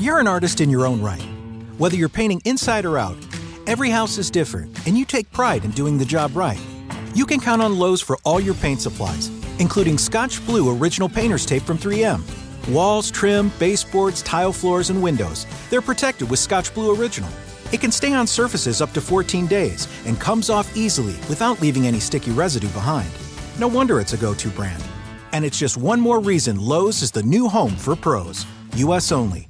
You're an artist in your own right. Whether you're painting inside or out, every house is different, and you take pride in doing the job right. You can count on Lowe's for all your paint supplies, including Scotch Blue Original Painter's Tape from 3M. Walls, trim, baseboards, tile floors, and windows, they're protected with Scotch Blue Original. It can stay on surfaces up to 14 days and comes off easily without leaving any sticky residue behind. No wonder it's a go to brand. And it's just one more reason Lowe's is the new home for pros. US only.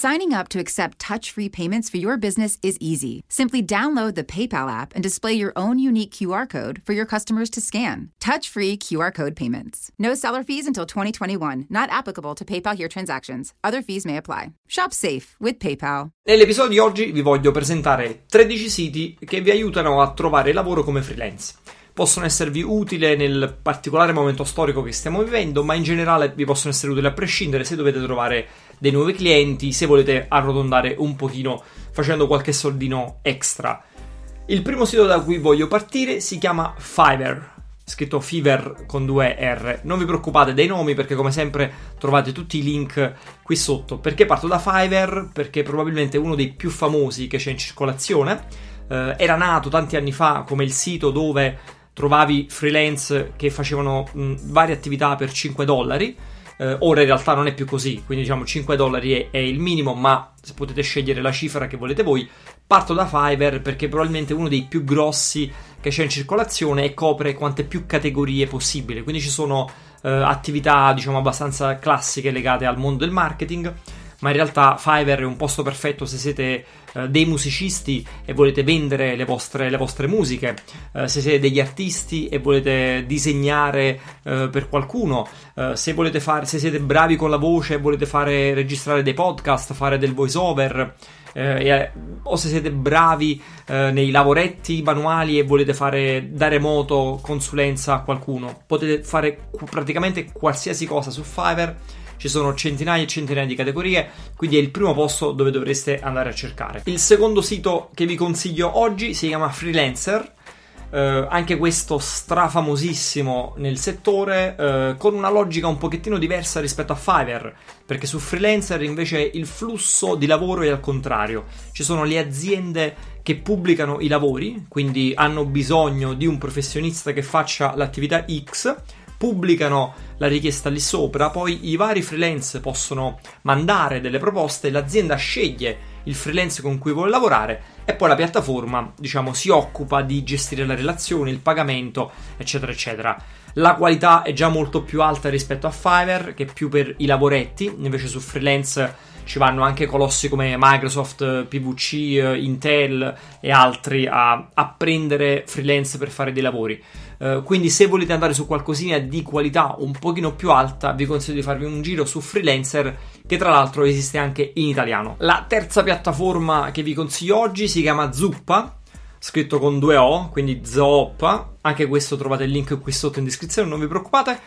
Signing up to accept touch free payments for your business is easy. Simply download the PayPal app and display your own unique QR code for your customers to scan. Touch free QR code payments. No seller fees until 2021, not applicable to PayPal here transactions. Other fees may apply. Shop safe with PayPal. Nell'episodio di oggi vi voglio presentare 13 siti che vi aiutano a trovare lavoro come freelance. Possono esservi utili nel particolare momento storico che stiamo vivendo, ma in generale vi possono essere utili a prescindere se dovete trovare dei nuovi clienti, se volete arrotondare un pochino facendo qualche soldino extra. Il primo sito da cui voglio partire si chiama Fiverr, scritto Fiverr con due R. Non vi preoccupate dei nomi perché come sempre trovate tutti i link qui sotto. Perché parto da Fiverr? Perché probabilmente è uno dei più famosi che c'è in circolazione. Eh, era nato tanti anni fa come il sito dove trovavi freelance che facevano mh, varie attività per 5 dollari. Eh, ora in realtà non è più così, quindi diciamo 5 dollari è, è, il minimo, ma potete scegliere la cifra che volete voi. Parto da Fiverr perché probabilmente è uno dei più grossi che c'è in circolazione e copre quante più categorie possibile. Quindi ci sono eh, attività, diciamo, abbastanza classiche legate al mondo del marketing ma in realtà Fiverr è un posto perfetto se siete eh, dei musicisti e volete vendere le vostre, le vostre musiche, eh, se siete degli artisti e volete disegnare eh, per qualcuno, eh, se, volete fare, se siete bravi con la voce e volete fare, registrare dei podcast, fare del voice over. Eh, o se siete bravi eh, nei lavoretti manuali e volete fare da remoto consulenza a qualcuno, potete fare praticamente qualsiasi cosa su Fiverr ci sono centinaia e centinaia di categorie, quindi è il primo posto dove dovreste andare a cercare. Il secondo sito che vi consiglio oggi si chiama Freelancer. Uh, anche questo strafamosissimo nel settore, uh, con una logica un pochettino diversa rispetto a Fiverr, perché su Freelancer invece il flusso di lavoro è al contrario. Ci sono le aziende che pubblicano i lavori, quindi hanno bisogno di un professionista che faccia l'attività X pubblicano la richiesta lì sopra, poi i vari freelance possono mandare delle proposte, l'azienda sceglie il freelance con cui vuole lavorare e poi la piattaforma, diciamo, si occupa di gestire la relazione, il pagamento, eccetera, eccetera. La qualità è già molto più alta rispetto a Fiverr, che è più per i lavoretti, invece su freelance ci vanno anche colossi come Microsoft, PVC, Intel e altri a, a prendere freelance per fare dei lavori. Uh, quindi se volete andare su qualcosina di qualità un pochino più alta, vi consiglio di farvi un giro su Freelancer, che tra l'altro esiste anche in italiano. La terza piattaforma che vi consiglio oggi si chiama Zuppa, scritto con due O, quindi Zoppa. Anche questo trovate il link qui sotto in descrizione, non vi preoccupate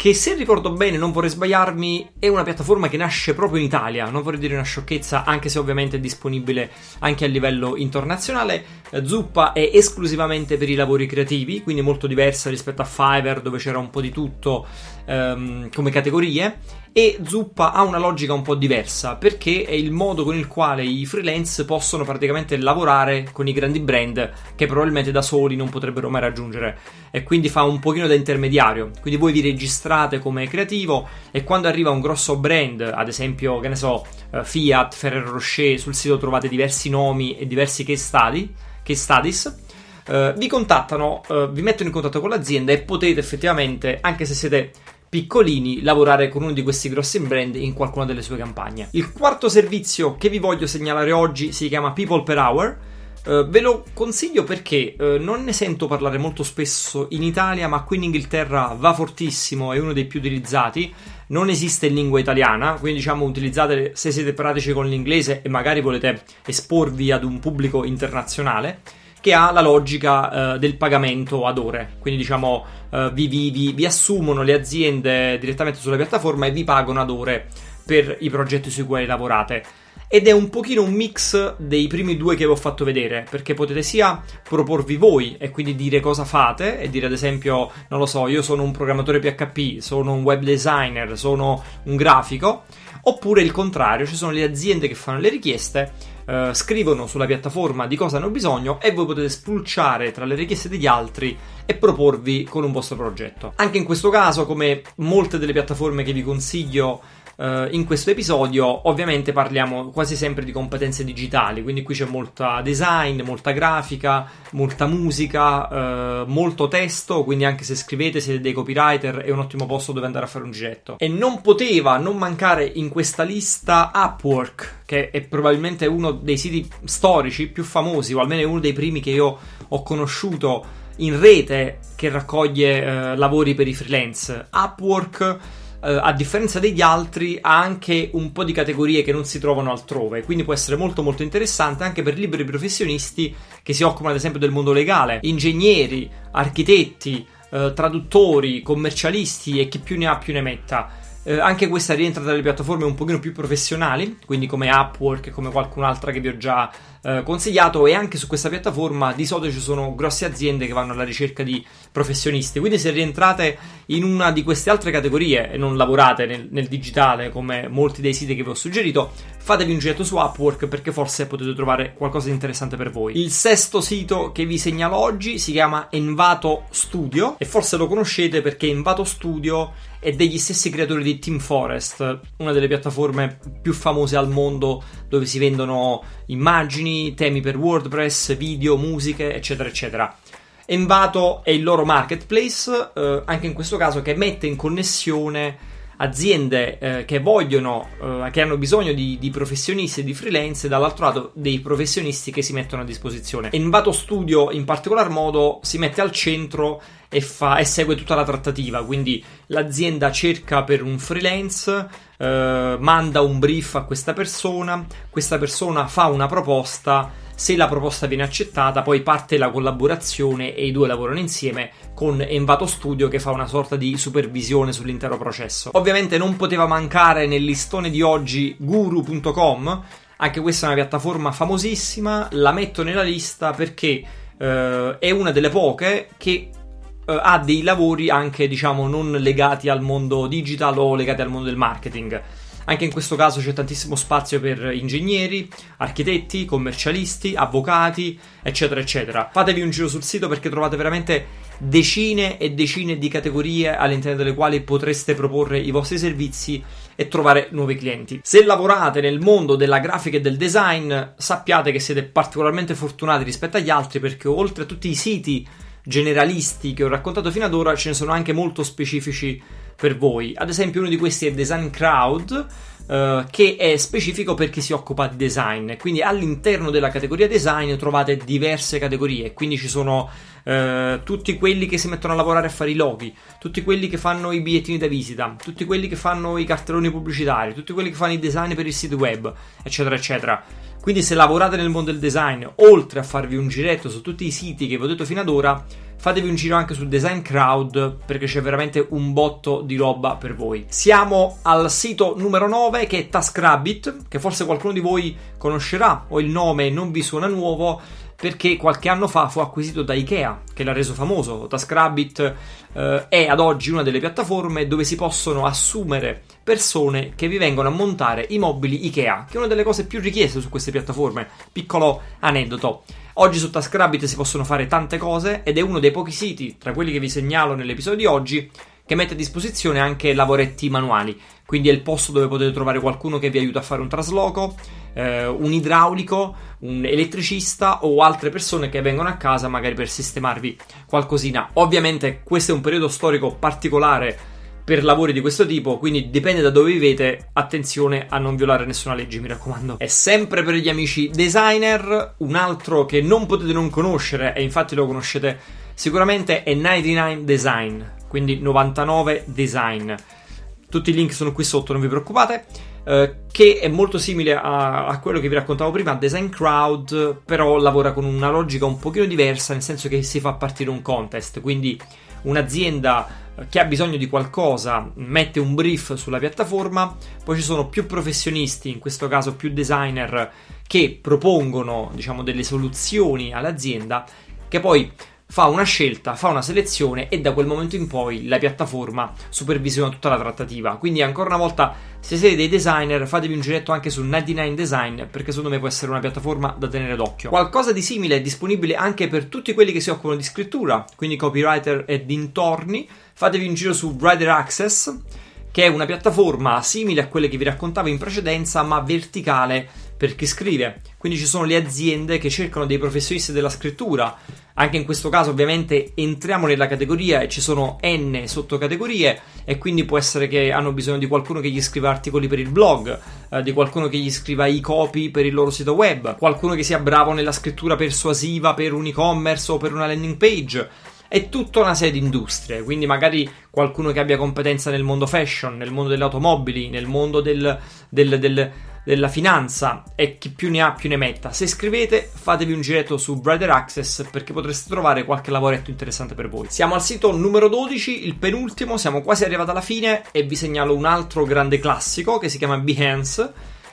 che se ricordo bene, non vorrei sbagliarmi, è una piattaforma che nasce proprio in Italia, non vorrei dire una sciocchezza, anche se ovviamente è disponibile anche a livello internazionale. Eh, Zuppa è esclusivamente per i lavori creativi, quindi molto diversa rispetto a Fiverr dove c'era un po' di tutto um, come categorie e Zuppa ha una logica un po' diversa perché è il modo con il quale i freelance possono praticamente lavorare con i grandi brand che probabilmente da soli non potrebbero mai raggiungere. E quindi fa un pochino da intermediario. Quindi voi vi registrate come creativo e quando arriva un grosso brand ad esempio che ne so eh, Fiat, Ferrero Rocher sul sito trovate diversi nomi e diversi case study case studies Uh, vi contattano, uh, vi mettono in contatto con l'azienda e potete effettivamente, anche se siete piccolini lavorare con uno di questi grossi brand in qualcuna delle sue campagne. Il quarto servizio che vi voglio segnalare oggi si chiama People per Hour. Uh, ve lo consiglio perché uh, non ne sento parlare molto spesso in Italia, ma qui in Inghilterra va fortissimo, è uno dei più utilizzati. Non esiste in lingua italiana, quindi diciamo utilizzate se siete pratici con l'inglese e magari volete esporvi ad un pubblico internazionale che ha la logica uh, del pagamento ad ore. Quindi, diciamo, vi, vi, vi, vi, assumono le aziende direttamente sulla piattaforma e vi pagano ad ore per i progetti sui quali lavorate. ed è un pochino un mix dei primi due che vi ho fatto vedere, perché potete sia proporvi voi e quindi dire cosa fate e dire ad esempio, non lo so, io sono un programmatore PHP, sono un web designer, sono un grafico, oppure il contrario, ci sono le aziende che fanno le richieste, eh, scrivono sulla piattaforma di cosa hanno bisogno e voi potete spulciare tra le richieste degli altri e proporvi con un vostro progetto. Anche in questo caso, come molte delle piattaforme che vi consiglio Uh, in questo episodio ovviamente parliamo quasi sempre di competenze digitali, quindi qui c'è molta design, molta grafica, molta musica, uh, molto testo, quindi anche se scrivete siete dei copywriter è un ottimo posto dove andare a fare un giretto. E non poteva non mancare in questa lista Upwork, che è probabilmente uno dei siti storici più famosi, o almeno uno dei primi che io ho conosciuto in rete che raccoglie uh, lavori per i freelance. Upwork Uh, a differenza degli altri, ha anche un po' di categorie che non si trovano altrove, quindi può essere molto molto interessante anche per liberi professionisti che si occupano ad esempio del mondo legale, ingegneri, architetti, uh, traduttori, commercialisti e chi più ne ha più ne metta. Uh, anche questa rientra tra le piattaforme un pochino più professionali, quindi come Upwork come qualcun'altra che vi ho già eh, consigliato e anche su questa piattaforma di solito ci sono grosse aziende che vanno alla ricerca di professionisti. Quindi se rientrate in una di queste altre categorie e non lavorate nel, nel digitale come molti dei siti che vi ho suggerito fatevi un giretto su Upwork perché forse potete trovare qualcosa di interessante per voi. Il sesto sito che vi segnalo oggi si chiama Envato Studio e forse lo conoscete perché Envato Studio è degli stessi creatori di Team Forest, una delle piattaforme più famose al mondo dove si vendono immagini, temi per WordPress, video, musiche, eccetera, eccetera. Envato è il loro marketplace, eh, anche in questo caso che mette in connessione aziende eh, che vogliono, eh, che hanno bisogno di, di, professionisti e di freelance, e dall'altro lato dei professionisti che si mettono a disposizione. Envato Studio in particolar modo si mette al centro e, fa, e segue tutta la trattativa, quindi l'azienda cerca per un freelance, eh, manda un brief a questa persona, questa persona fa una proposta, se la proposta viene accettata poi parte la collaborazione e i due lavorano insieme con Envato Studio che fa una sorta di supervisione sull'intero processo. Ovviamente non poteva mancare nel listone di oggi guru.com, anche questa è una piattaforma famosissima, la metto nella lista perché eh, è una delle poche che eh, ha dei lavori anche, diciamo, non legati al mondo digital o legati al mondo del marketing. Anche in questo caso c'è tantissimo spazio per ingegneri, architetti, commercialisti, avvocati, eccetera, eccetera. Fatevi un giro sul sito perché trovate veramente decine e decine di categorie all'interno delle quali potreste proporre i vostri servizi e trovare nuovi clienti. Se lavorate nel mondo della grafica e del design, sappiate che siete particolarmente fortunati rispetto agli altri perché oltre a tutti i siti generalisti che ho raccontato fino ad ora, ce ne sono anche molto specifici per voi. Ad esempio, uno di questi è Design Crowd. Uh, che è specifico per chi si occupa di design. Quindi all'interno della categoria design trovate diverse categorie. Quindi ci sono uh, tutti quelli che si mettono a lavorare a fare i loghi, tutti quelli che fanno i bigliettini da visita, tutti quelli che fanno i cartelloni pubblicitari, tutti quelli che fanno i design per il sito web, eccetera, eccetera. Quindi se lavorate nel mondo del design, oltre a farvi un giretto su tutti i siti che vi ho detto fino ad ora, fatevi un giro anche sul Design Crowd perché c'è veramente un botto di roba per voi. Siamo al sito numero 9 che è TaskRabbit, che forse qualcuno di voi conoscerà o il nome non vi suona nuovo perché qualche anno fa fu acquisito da Ikea, che l'ha reso famoso. TaskRabbit eh, è ad oggi una delle piattaforme dove si possono assumere persone che vi vengono a montare i mobili Ikea, che è una delle cose più richieste su queste piattaforme. Piccolo aneddoto. Oggi su TaskRabbit si possono fare tante cose ed è uno dei pochi siti, tra quelli che vi segnalo nell'episodio di oggi, che mette a disposizione anche lavoretti manuali. Quindi è il posto dove potete trovare qualcuno che vi aiuta a fare un trasloco, eh, un idraulico, un elettricista o altre persone che vengono a casa magari per sistemarvi qualcosina. Ovviamente questo è un periodo storico particolare per lavori di questo tipo, quindi dipende da dove vivete, attenzione a non violare nessuna legge, mi raccomando. È sempre per gli amici designer, un altro che non potete non conoscere e infatti lo conoscete sicuramente è 99 Design, quindi 99 Design. Tutti i link sono qui sotto, non vi preoccupate. Eh, che è molto simile a, a, quello che vi raccontavo prima, Design Crowd, però lavora con una logica un pochino diversa, nel senso che si fa partire un contest, quindi un'azienda che ha bisogno di qualcosa mette un brief sulla piattaforma, poi ci sono più professionisti, in questo caso più designer, che propongono diciamo delle soluzioni all'azienda che poi fa una scelta, fa una selezione e da quel momento in poi la piattaforma supervisiona tutta la trattativa. Quindi ancora una volta, se siete dei designer, fatevi un giretto anche su 99 Design perché secondo me può essere una piattaforma da tenere d'occhio. Qualcosa di simile è disponibile anche per tutti quelli che si occupano di scrittura, quindi copywriter e dintorni. Fatevi un giro su Writer Access che è una piattaforma simile a quelle che vi raccontavo in precedenza, ma verticale per chi scrive. Quindi ci sono le aziende che cercano dei professionisti della scrittura. Anche in questo caso, ovviamente, entriamo nella categoria e ci sono N sottocategorie, e quindi può essere che hanno bisogno di qualcuno che gli scriva articoli per il blog, eh, di qualcuno che gli scriva i copy per il loro sito web, qualcuno che sia bravo nella scrittura persuasiva per un e-commerce o per una landing page è tutta una serie di industrie, quindi magari qualcuno che abbia competenza nel mondo fashion, nel mondo delle automobili, nel mondo del, del, del, della finanza e chi più ne ha più ne metta. Se scrivete fatevi un giretto su Brighter Access perché potreste trovare qualche lavoretto interessante per voi. Siamo al sito numero 12, il penultimo, siamo quasi arrivati alla fine e vi segnalo un altro grande classico che si chiama Behance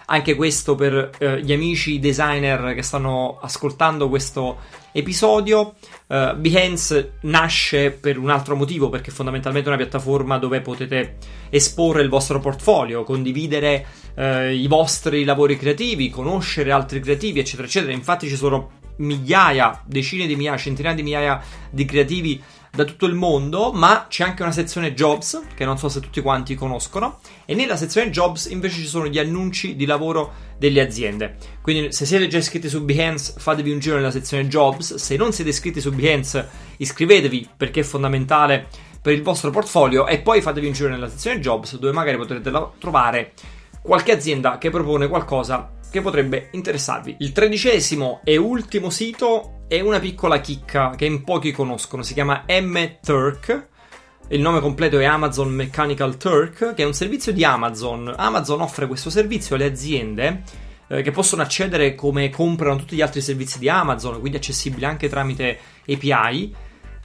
anche questo per eh, gli amici designer che stanno ascoltando questo episodio. Uh, Behance nasce per un altro motivo, perché è fondamentalmente una piattaforma dove potete esporre il vostro portfolio, condividere uh, i vostri lavori creativi, conoscere altri creativi, eccetera, eccetera. Infatti ci sono migliaia, decine di migliaia, centinaia di migliaia di creativi da tutto il mondo, ma c'è anche una sezione Jobs, che non so se tutti quanti conoscono, e nella sezione Jobs invece ci sono gli annunci di lavoro delle aziende. Quindi se siete già iscritti su Behance, fatevi un giro nella sezione Jobs, se non siete iscritti su Behance, iscrivetevi perché è fondamentale per il vostro portfolio e poi fatevi un giro nella sezione Jobs dove magari potrete trovare qualche azienda che propone qualcosa che potrebbe interessarvi. Il tredicesimo e ultimo sito è una piccola chicca che in pochi conoscono, si chiama M-Turk. Il nome completo è Amazon Mechanical Turk, che è un servizio di Amazon. Amazon offre questo servizio alle aziende eh, che possono accedere come comprano tutti gli altri servizi di Amazon, quindi accessibile anche tramite API.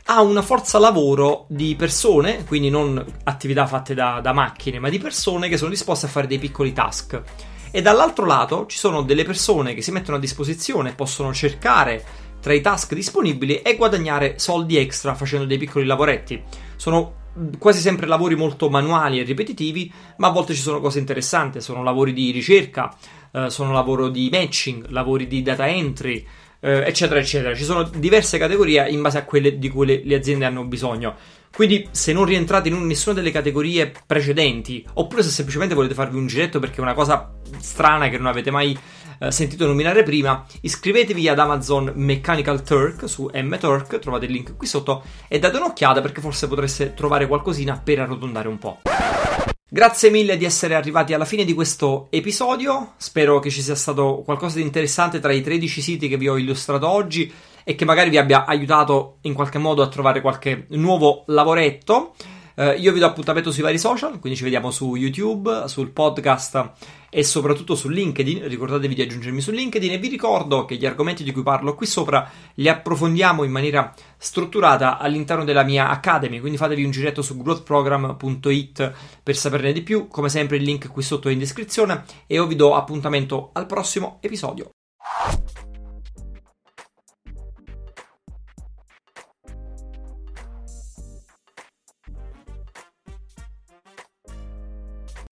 Ha una forza lavoro di persone, quindi non attività fatte da, da macchine, ma di persone che sono disposte a fare dei piccoli task e dall'altro lato ci sono delle persone che si mettono a disposizione, possono cercare tra i task disponibili e guadagnare soldi extra facendo dei piccoli lavoretti. Sono quasi sempre lavori molto manuali e ripetitivi, ma a volte ci sono cose interessanti, sono lavori di ricerca, eh, sono lavori di matching, lavori di data entry, eh, eccetera, eccetera. Ci sono diverse categorie in base a quelle di cui le, le aziende hanno bisogno. Quindi, se non rientrate in nessuna delle categorie precedenti, oppure se semplicemente volete farvi un giretto perché è una cosa strana che non avete mai eh, sentito nominare prima, iscrivetevi ad Amazon Mechanical Turk su MTurk, trovate il link qui sotto, e date un'occhiata perché forse potreste trovare qualcosina per arrotondare un po'. Grazie mille di essere arrivati alla fine di questo episodio. Spero che ci sia stato qualcosa di interessante tra i 13 siti che vi ho illustrato oggi e che magari vi abbia aiutato in qualche modo a trovare qualche nuovo lavoretto. Eh, io vi do appuntamento sui vari social, quindi ci vediamo su YouTube, sul podcast e soprattutto su LinkedIn. Ricordatevi di aggiungermi su LinkedIn e vi ricordo che gli argomenti di cui parlo qui sopra li approfondiamo in maniera strutturata all'interno della mia Academy, quindi fatevi un giretto su growthprogram.it per saperne di più. Come sempre il link qui sotto è in descrizione e io vi do appuntamento al prossimo episodio.